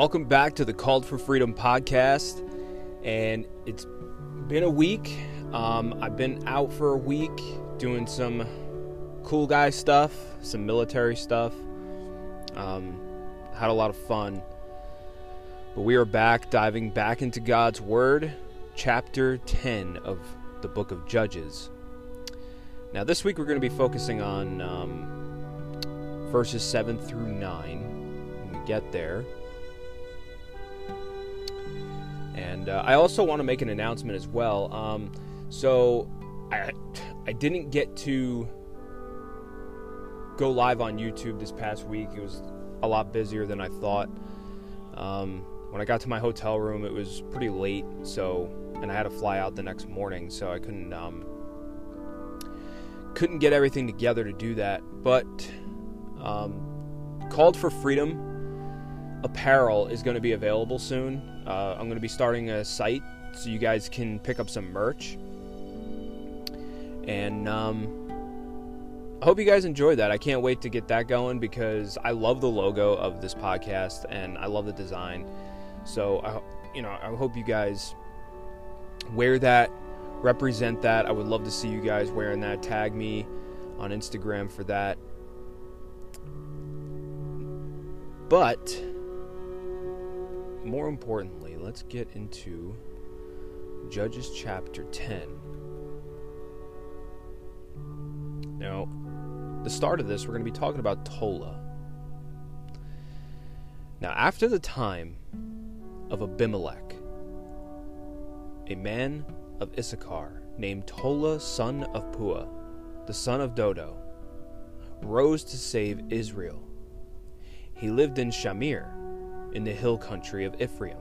Welcome back to the Called for Freedom podcast. And it's been a week. Um, I've been out for a week doing some cool guy stuff, some military stuff. Um, had a lot of fun. But we are back, diving back into God's Word, chapter 10 of the book of Judges. Now, this week we're going to be focusing on um, verses 7 through 9 when we get there. And uh, I also want to make an announcement as well. Um, so, I, I didn't get to go live on YouTube this past week. It was a lot busier than I thought. Um, when I got to my hotel room, it was pretty late, so and I had to fly out the next morning, so I couldn't um, couldn't get everything together to do that. But um, called for freedom apparel is going to be available soon. Uh, I'm going to be starting a site so you guys can pick up some merch, and um, I hope you guys enjoy that. I can't wait to get that going because I love the logo of this podcast and I love the design. So I, you know, I hope you guys wear that, represent that. I would love to see you guys wearing that. Tag me on Instagram for that. But more importantly, let's get into Judges chapter 10. Now, the start of this, we're going to be talking about Tola. Now, after the time of Abimelech, a man of Issachar named Tola, son of Puah, the son of Dodo, rose to save Israel. He lived in Shamir, in the hill country of Ephraim.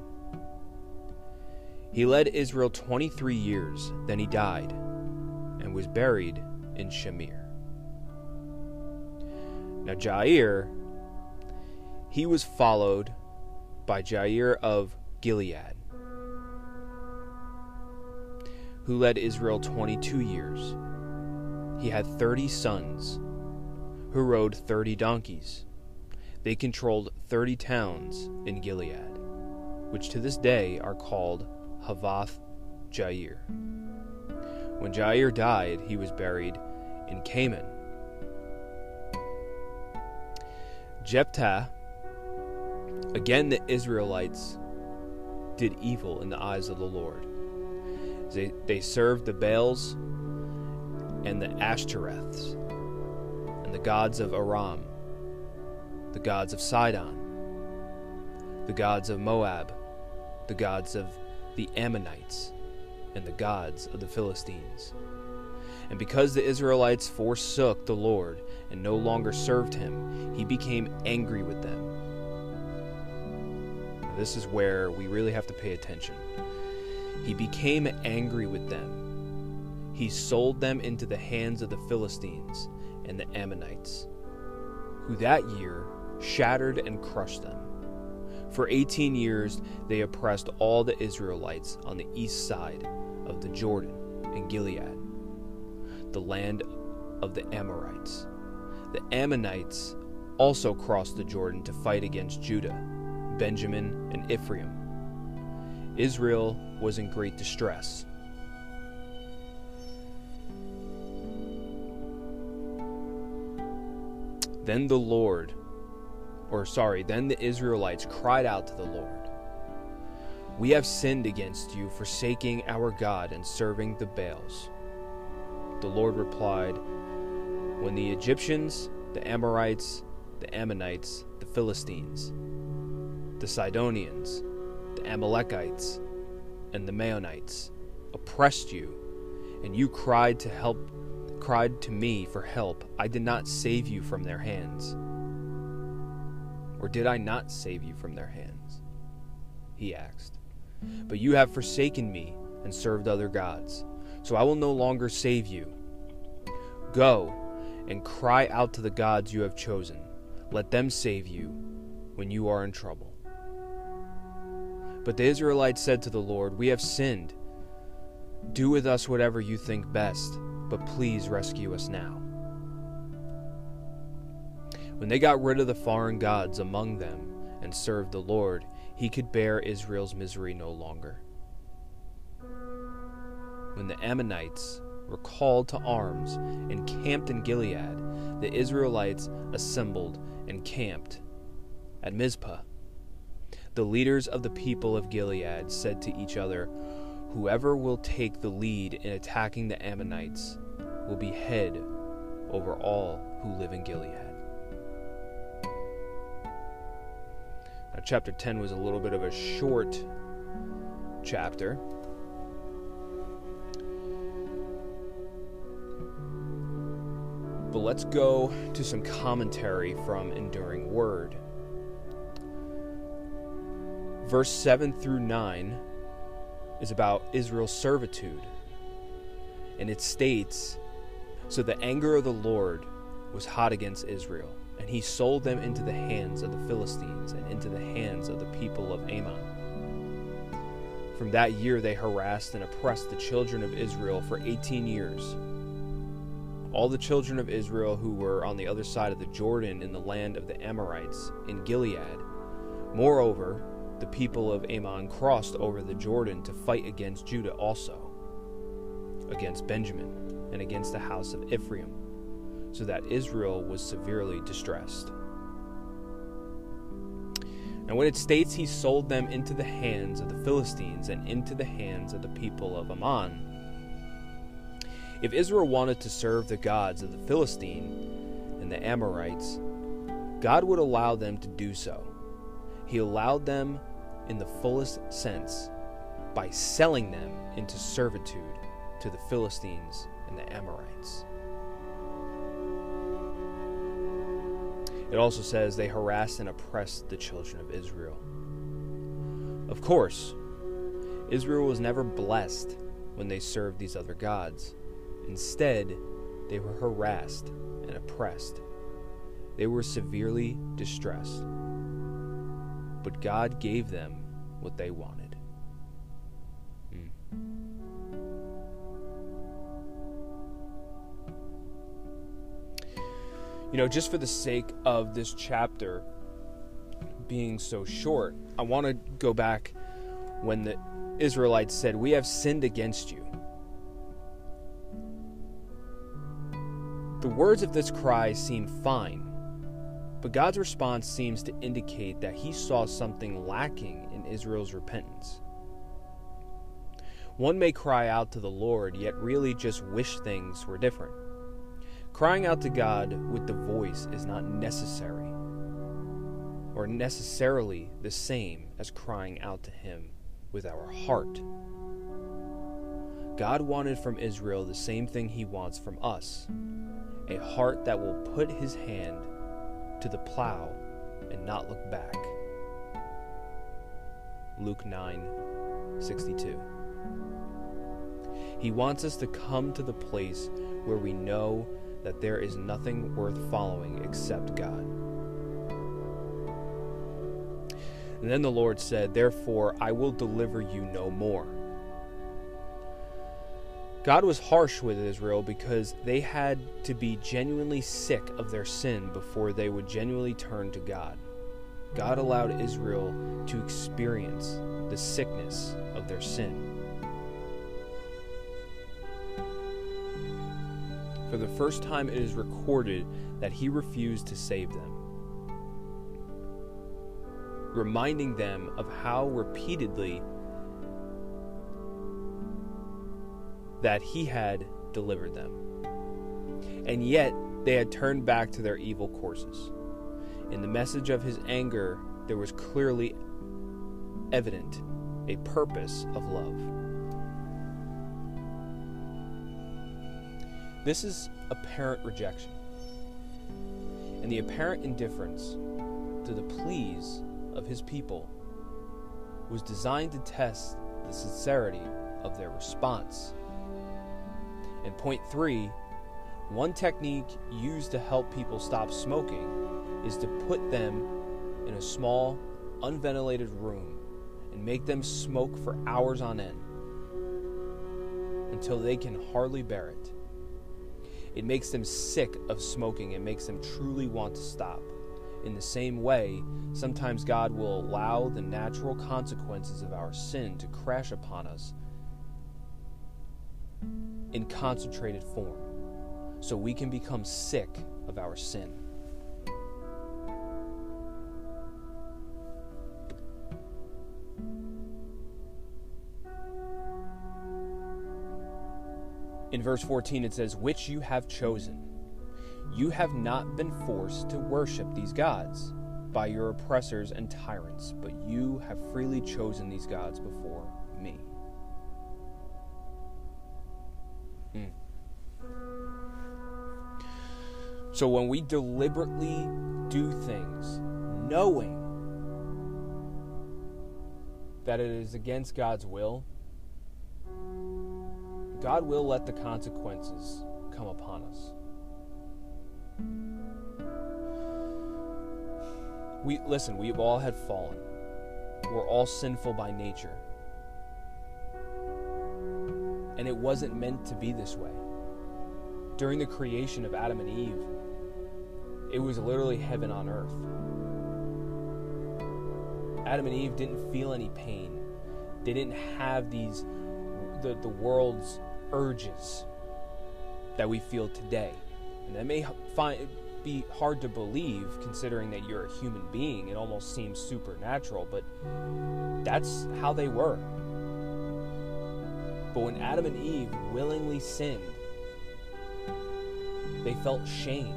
He led Israel 23 years, then he died, and was buried in Shamir. Now, Jair, he was followed by Jair of Gilead, who led Israel 22 years. He had 30 sons who rode 30 donkeys. They controlled 30 towns in Gilead, which to this day are called Havvoth Jair. When Jair died, he was buried in Canaan. Jephthah, again the Israelites did evil in the eyes of the Lord. They, they served the Baals and the Ashtoreths and the gods of Aram, the gods of Sidon, the gods of Moab, the gods of the Ammonites, and the gods of the Philistines. And because the Israelites forsook the Lord and no longer served him, he became angry with them. This is where we really have to pay attention. He became angry with them. He sold them into the hands of the Philistines and the Ammonites, who that year shattered and crushed them. For 18 years, they oppressed all the Israelites on the east side of the Jordan in Gilead the land of the Amorites. The Ammonites also crossed the Jordan to fight against Judah, Benjamin, and Ephraim. Israel was in great distress. Then the Lord, or sorry, then the Israelites cried out to the Lord We have sinned against you, forsaking our God and serving the Baals. The Lord replied, When the Egyptians, the Amorites, the Ammonites, the Philistines, the Sidonians, the Amalekites, and the Maonites oppressed you, and you cried to help cried to me for help, I did not save you from their hands. Or did I not save you from their hands? He asked. But you have forsaken me and served other gods so I will no longer save you. Go and cry out to the gods you have chosen. Let them save you when you are in trouble. But the Israelites said to the Lord, We have sinned. Do with us whatever you think best, but please rescue us now. When they got rid of the foreign gods among them and served the Lord, he could bear Israel's misery no longer. When the Ammonites were called to arms and camped in Gilead, the Israelites assembled and camped at Mizpah. The leaders of the people of Gilead said to each other, Whoever will take the lead in attacking the Ammonites will be head over all who live in Gilead. Now, chapter 10 was a little bit of a short chapter. But let's go to some commentary from Enduring Word. Verse 7 through 9 is about Israel's servitude. And it states So the anger of the Lord was hot against Israel, and he sold them into the hands of the Philistines and into the hands of the people of Ammon. From that year they harassed and oppressed the children of Israel for 18 years. All the children of Israel who were on the other side of the Jordan in the land of the Amorites in Gilead. Moreover, the people of Ammon crossed over the Jordan to fight against Judah also, against Benjamin, and against the house of Ephraim, so that Israel was severely distressed. And when it states he sold them into the hands of the Philistines and into the hands of the people of Ammon, if Israel wanted to serve the gods of the Philistine and the Amorites, God would allow them to do so. He allowed them in the fullest sense by selling them into servitude to the Philistines and the Amorites. It also says they harassed and oppressed the children of Israel. Of course, Israel was never blessed when they served these other gods. Instead, they were harassed and oppressed. They were severely distressed but God gave them what they wanted. You know, just for the sake of this chapter being so short, I want to go back when the Israelites said, We have sinned against you. The words of this cry seem fine but God's response seems to indicate that he saw something lacking in Israel's repentance. One may cry out to the Lord, yet really just wish things were different. Crying out to God with the voice is not necessary or necessarily the same as crying out to Him with our heart. God wanted from Israel the same thing He wants from us a heart that will put His hand to the plow and not look back. Luke 9 62. He wants us to come to the place where we know that there is nothing worth following except God. And then the Lord said, Therefore I will deliver you no more. God was harsh with Israel because they had to be genuinely sick of their sin before they would genuinely turn to God. God allowed Israel to experience the sickness of their sin. For the first time, it is recorded that He refused to save them, reminding them of how repeatedly that he had delivered them. And yet they had turned back to their evil courses. In the message of his anger, there was clearly evident a purpose of love. This is apparent rejection and the apparent indifference to the pleas of his people was designed to test the sincerity of their response and point three, one technique used to help people stop smoking is to put them in a small, unventilated room and make them smoke for hours on end until they can hardly bear it. It makes them sick of smoking and makes them truly want to stop. In the same way, sometimes God will allow the natural consequences of our sin to crash upon us in concentrated form so we can become sick of our sin. In verse 14, it says, Which you have chosen. You have not been forced to worship these gods by your oppressors and tyrants, but you have freely chosen these gods before me. Mm. So when we deliberately do things knowing that it is against God's will, God will let the consequences come upon us. We listen, we've all had fallen. We're all sinful by nature. And it wasn't meant to be this way. During the creation of Adam and Eve, it was literally heaven on earth. Adam and Eve didn't feel any pain. They didn't have these the, the world's urges that we feel today. And that may find be hard to believe considering that you're a human being. It almost seems supernatural, but that's how they were. But when Adam and Eve willingly sinned, they felt shame.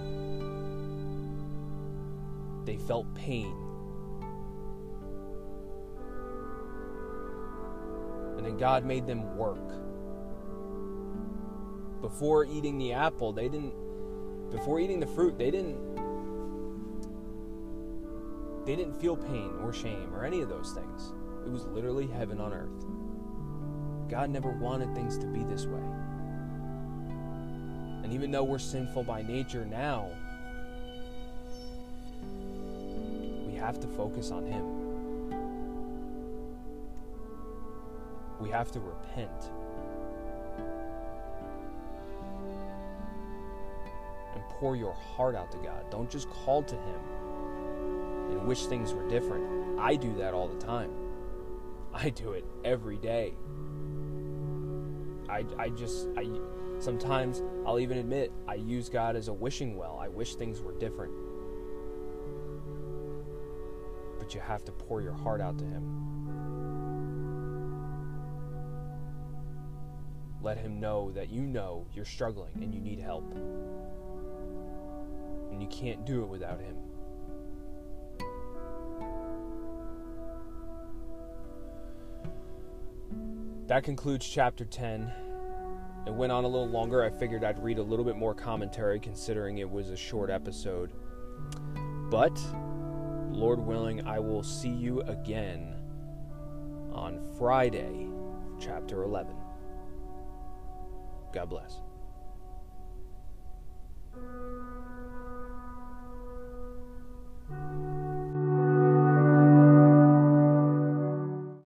They felt pain. And then God made them work before eating the apple, they didn't before eating the fruit, they didn't they didn't feel pain or shame or any of those things. It was literally heaven on earth. God never wanted things to be this way. And even though we're sinful by nature now, we have to focus on Him. We have to repent. Pour your heart out to God. Don't just call to Him and wish things were different. I do that all the time. I do it every day. I, I just, I sometimes I'll even admit I use God as a wishing well. I wish things were different. But you have to pour your heart out to Him. Let Him know that you know you're struggling and you need help you can't do it without Him. That concludes chapter 10. It went on a little longer. I figured I'd read a little bit more commentary considering it was a short episode. But, Lord willing, I will see you again on Friday, chapter 11. God bless.